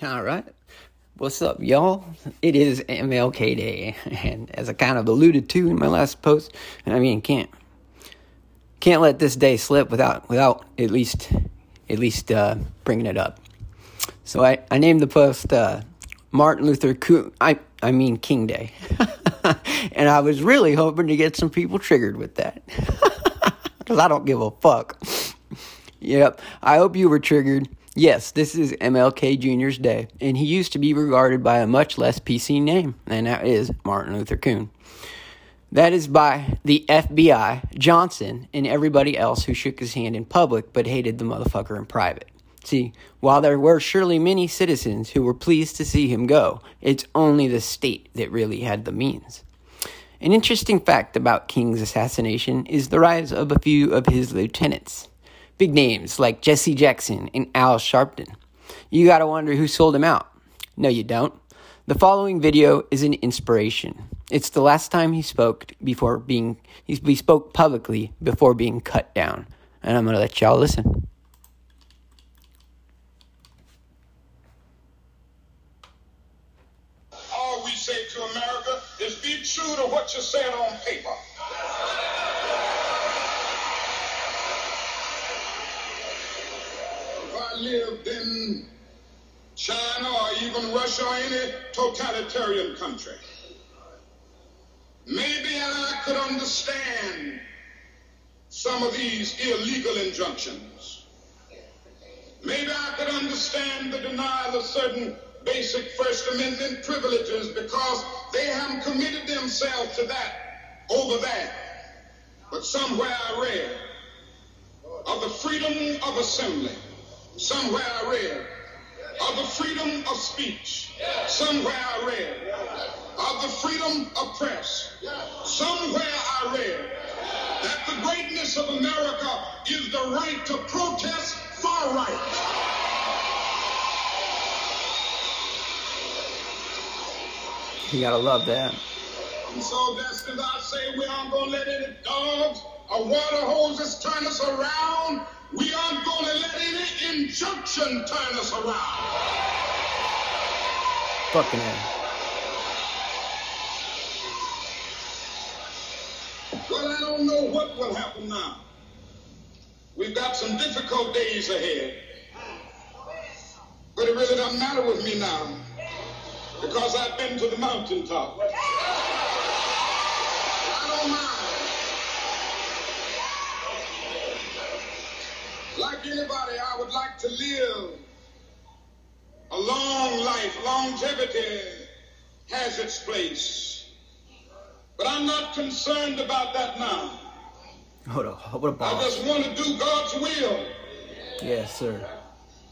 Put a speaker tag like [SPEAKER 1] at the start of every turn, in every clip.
[SPEAKER 1] All right. What's up, y'all? It is MLK Day, and as I kind of alluded to in my last post, and I mean, can't can't let this day slip without without at least at least uh, bringing it up. So I, I named the post uh, Martin Luther King. I I mean King Day, and I was really hoping to get some people triggered with that because I don't give a fuck. Yep, I hope you were triggered. Yes, this is MLK Jr.'s day, and he used to be regarded by a much less PC name, and that is Martin Luther King. That is by the FBI, Johnson, and everybody else who shook his hand in public but hated the motherfucker in private. See, while there were surely many citizens who were pleased to see him go, it's only the state that really had the means. An interesting fact about King's assassination is the rise of a few of his lieutenants. Big names like Jesse Jackson and Al Sharpton. You gotta wonder who sold him out. No, you don't. The following video is an inspiration. It's the last time he spoke before being he spoke publicly before being cut down. And I'm gonna let y'all listen.
[SPEAKER 2] All we say to America is be true to what you said on paper. lived in China or even Russia or any totalitarian country, maybe I could understand some of these illegal injunctions. Maybe I could understand the denial of certain basic First Amendment privileges because they haven't committed themselves to that over there. But somewhere I read of the freedom of assembly Somewhere I read of the freedom of speech. Somewhere I read of the freedom of press. Somewhere I read that the greatness of America is the right to protest far right.
[SPEAKER 1] You gotta love that.
[SPEAKER 2] And so that's because I say we aren't gonna let any dogs or water hoses turn us around. We aren't going to let any injunction turn us around.
[SPEAKER 1] Fucking hell.
[SPEAKER 2] Well, I don't know what will happen now. We've got some difficult days ahead. But it really doesn't matter with me now because I've been to the mountaintop. I don't mind. Like anybody, I would like to live a long life. Longevity has its place. But I'm not concerned about that now.
[SPEAKER 1] Hold on, what a boss.
[SPEAKER 2] I just want to do God's will.
[SPEAKER 1] Yes, sir.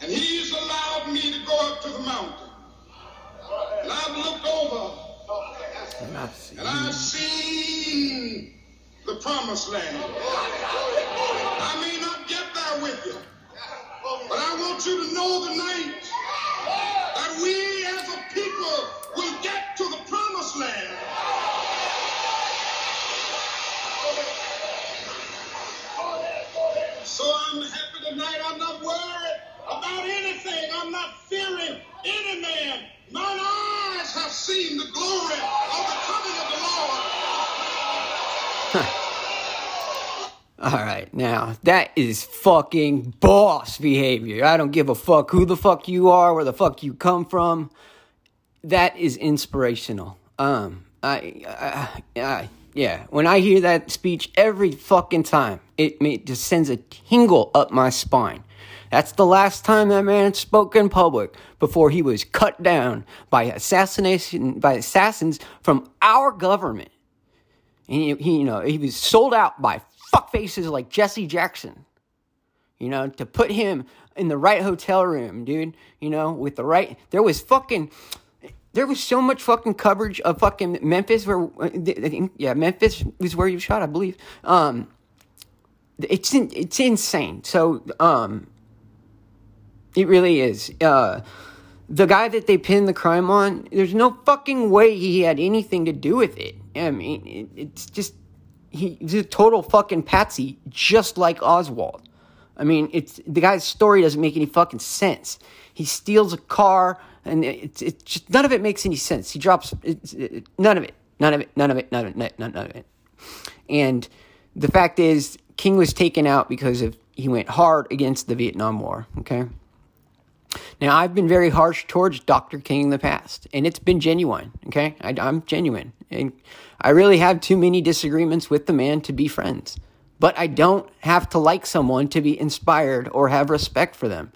[SPEAKER 2] And He's allowed me to go up to the mountain. And I've looked over.
[SPEAKER 1] And I've seen,
[SPEAKER 2] and I've seen the promised land. I may not get there with you, but I want you to know tonight that we as a people will get to the promised land. So I'm happy tonight. I'm not worried about anything. I'm not fearing any man. Mine eyes have seen the glory of the coming of the Lord.
[SPEAKER 1] All right, now that is fucking boss behavior. I don't give a fuck who the fuck you are, where the fuck you come from. That is inspirational. Um, I, I, I yeah. When I hear that speech every fucking time, it, it just sends a tingle up my spine. That's the last time that man spoke in public before he was cut down by assassination by assassins from our government. And he, he you know, he was sold out by fuckfaces like Jesse Jackson. You know, to put him in the right hotel room, dude. You know, with the right. There was fucking. There was so much fucking coverage of fucking Memphis where, yeah, Memphis was where you shot, I believe. Um, it's in, it's insane. So, um, it really is. Uh, the guy that they pinned the crime on, there's no fucking way he had anything to do with it. I mean, it, it's just he's a total fucking patsy, just like Oswald. I mean, it's the guy's story doesn't make any fucking sense. He steals a car, and it's it just none of it makes any sense. He drops it, none of it, none of it, none of it, none of it, none of it. And the fact is, King was taken out because of he went hard against the Vietnam War. Okay. Now I've been very harsh towards Dr. King in the past, and it's been genuine. Okay, I, I'm genuine, and I really have too many disagreements with the man to be friends. But I don't have to like someone to be inspired or have respect for them.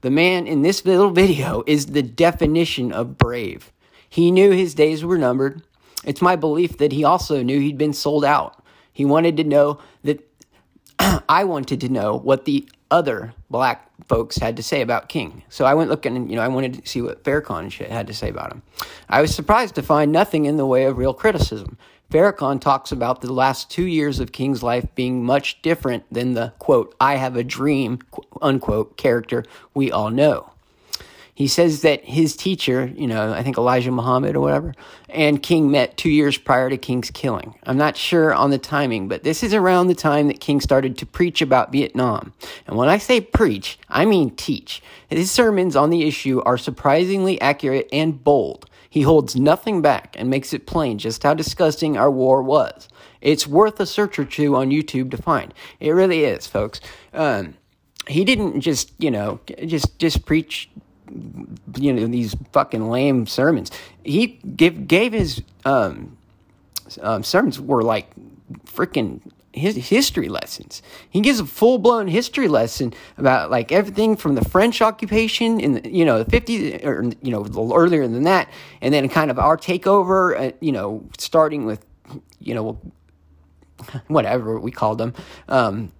[SPEAKER 1] The man in this little video is the definition of brave. He knew his days were numbered. It's my belief that he also knew he'd been sold out. He wanted to know that I wanted to know what the other black folks had to say about King. So I went looking and, you know, I wanted to see what Farrakhan had to say about him. I was surprised to find nothing in the way of real criticism. Farrakhan talks about the last two years of King's life being much different than the, quote, I have a dream, unquote, character we all know. He says that his teacher, you know, I think Elijah Muhammad or whatever, and King met two years prior to King's killing. I'm not sure on the timing, but this is around the time that King started to preach about Vietnam. And when I say preach, I mean teach. His sermons on the issue are surprisingly accurate and bold. He holds nothing back and makes it plain just how disgusting our war was. It's worth a search or two on YouTube to find. It really is, folks. Um, he didn't just, you know, just just preach you know these fucking lame sermons. He give, gave his um, um, sermons were like freaking his history lessons. He gives a full blown history lesson about like everything from the French occupation in the you know the fifties or you know earlier than that, and then kind of our takeover. Uh, you know, starting with you know whatever we called them. Um,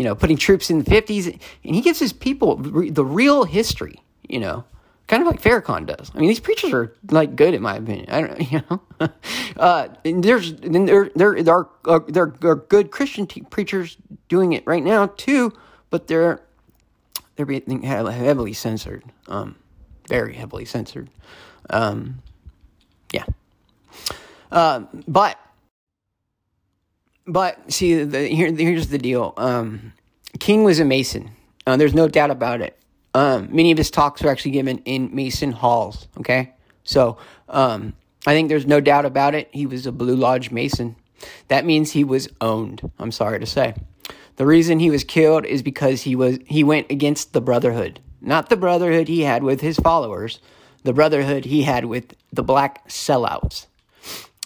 [SPEAKER 1] you know, putting troops in the 50s. And he gives his people the real history, you know, kind of like Farrakhan does. I mean, these preachers are like good in my opinion. I don't, you know, uh, and there's and there there there are uh, there are good Christian preachers doing it right now too, but they're they're being heavily censored, um, very heavily censored. Um, yeah, uh, but but see, the, here, here's the deal. Um, King was a Mason. Uh, there's no doubt about it. Um, many of his talks were actually given in Mason halls. Okay, so um, I think there's no doubt about it. He was a Blue Lodge Mason. That means he was owned. I'm sorry to say. The reason he was killed is because he was he went against the Brotherhood, not the Brotherhood he had with his followers, the Brotherhood he had with the black sellouts.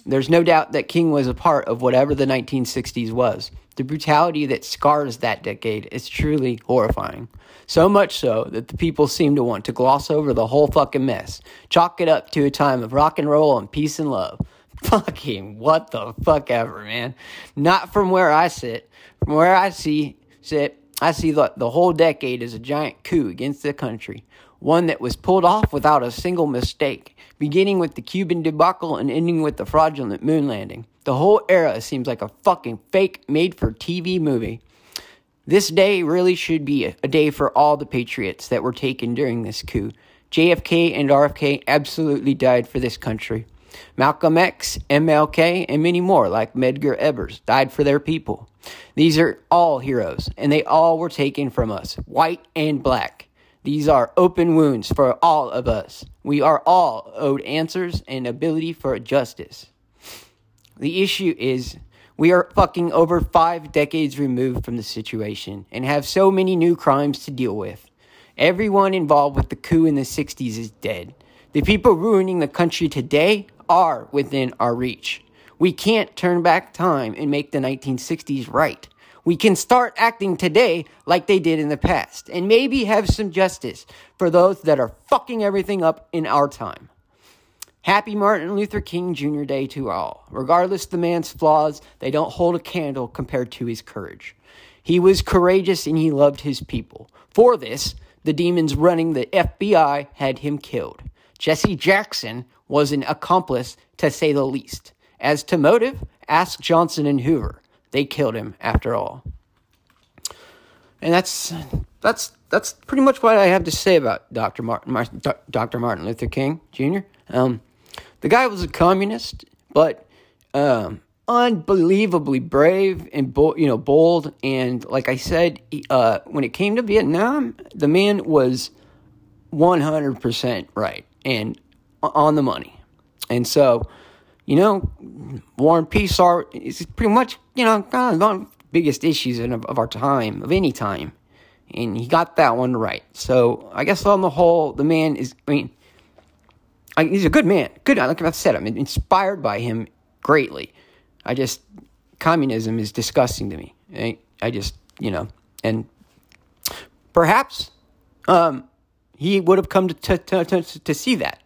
[SPEAKER 1] There's no doubt that King was a part of whatever the 1960s was. The brutality that scars that decade is truly horrifying. So much so that the people seem to want to gloss over the whole fucking mess, chalk it up to a time of rock and roll and peace and love. Fucking what the fuck ever, man. Not from where I sit. From where I see sit, I see the, the whole decade as a giant coup against the country one that was pulled off without a single mistake, beginning with the Cuban debacle and ending with the fraudulent moon landing. The whole era seems like a fucking fake made for TV movie. This day really should be a, day for all the patriots that were taken during this coup. JFK and RFK absolutely died for this country. Malcolm X, MLK, and many more, like Medgar Evers, died for their people. These are all heroes, and they all were taken from us, white and black. These are open wounds for all of us. We are all owed answers and ability for justice. The issue is we are fucking over five decades removed from the situation and have so many new crimes to deal with. Everyone involved with the coup in the 60s is dead. The people ruining the country today are within our reach. We can't turn back time and make the 1960s right. We can start acting today like they did in the past and maybe have some justice for those that are fucking everything up in our time. Happy Martin Luther King Jr. Day to all. Regardless the man's flaws, they don't hold a candle compared to his courage. He was courageous and he loved his people. For this, the demons running the FBI had him killed. Jesse Jackson was an accomplice, to say the least. As to motive, ask Johnson and Hoover. They killed him after all. And that's that's that's pretty much what I have to say about Dr. Martin, Dr. Martin Luther King Jr. Um, the guy was a communist, but um, unbelievably brave and bold, you know, bold. And like I said, uh, when it came to Vietnam, the man was 100% right and on the money. And so, you know, war and peace are is pretty much you know kind of one of the biggest issues of, of our time, of any time, and he got that one right. So I guess on the whole, the man is. I mean, I, he's a good man. Good, like I've said, I'm inspired by him greatly. I just communism is disgusting to me. I, I just you know, and perhaps um, he would have come to to, to to see that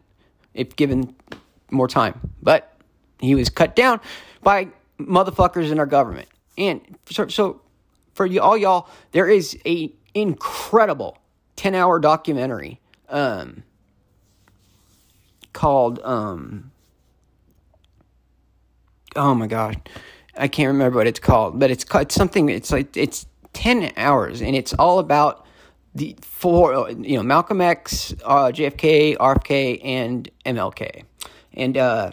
[SPEAKER 1] if given more time, but he was cut down by motherfuckers in our government. And so, so for you, all y'all, there is a incredible 10 hour documentary um, called, um, oh my God, I can't remember what it's called, but it's it's something, it's like, it's 10 hours and it's all about the four, you know, Malcolm X, uh, JFK, RFK, and MLK. And, uh,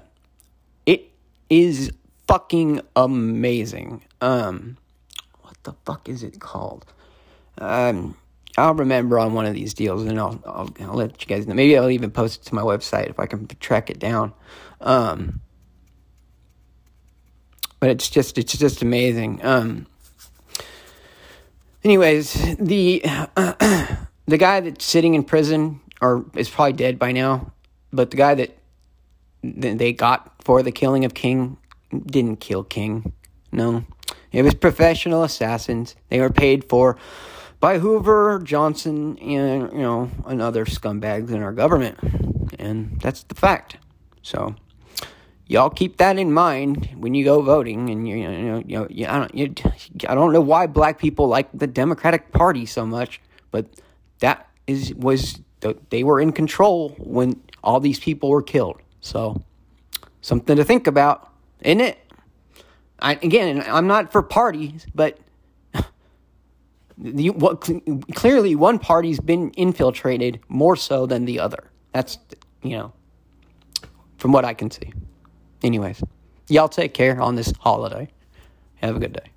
[SPEAKER 1] is fucking amazing. Um, what the fuck is it called? Um, I'll remember on one of these deals, and I'll, I'll, I'll let you guys know. Maybe I'll even post it to my website if I can track it down. Um, but it's just it's just amazing. Um, anyways, the uh, the guy that's sitting in prison or is probably dead by now, but the guy that they got for the killing of King didn't kill King. No. It was professional assassins. They were paid for by Hoover, Johnson, and, you know, and other scumbags in our government. And that's the fact. So, y'all keep that in mind when you go voting. And, you, you know, you know you, I, don't, you, I don't know why black people like the Democratic Party so much, but that is was they were in control when all these people were killed. So, something to think about, isn't it? I, again, I'm not for parties, but the, what, clearly one party's been infiltrated more so than the other. That's, you know, from what I can see. Anyways, y'all take care on this holiday. Have a good day.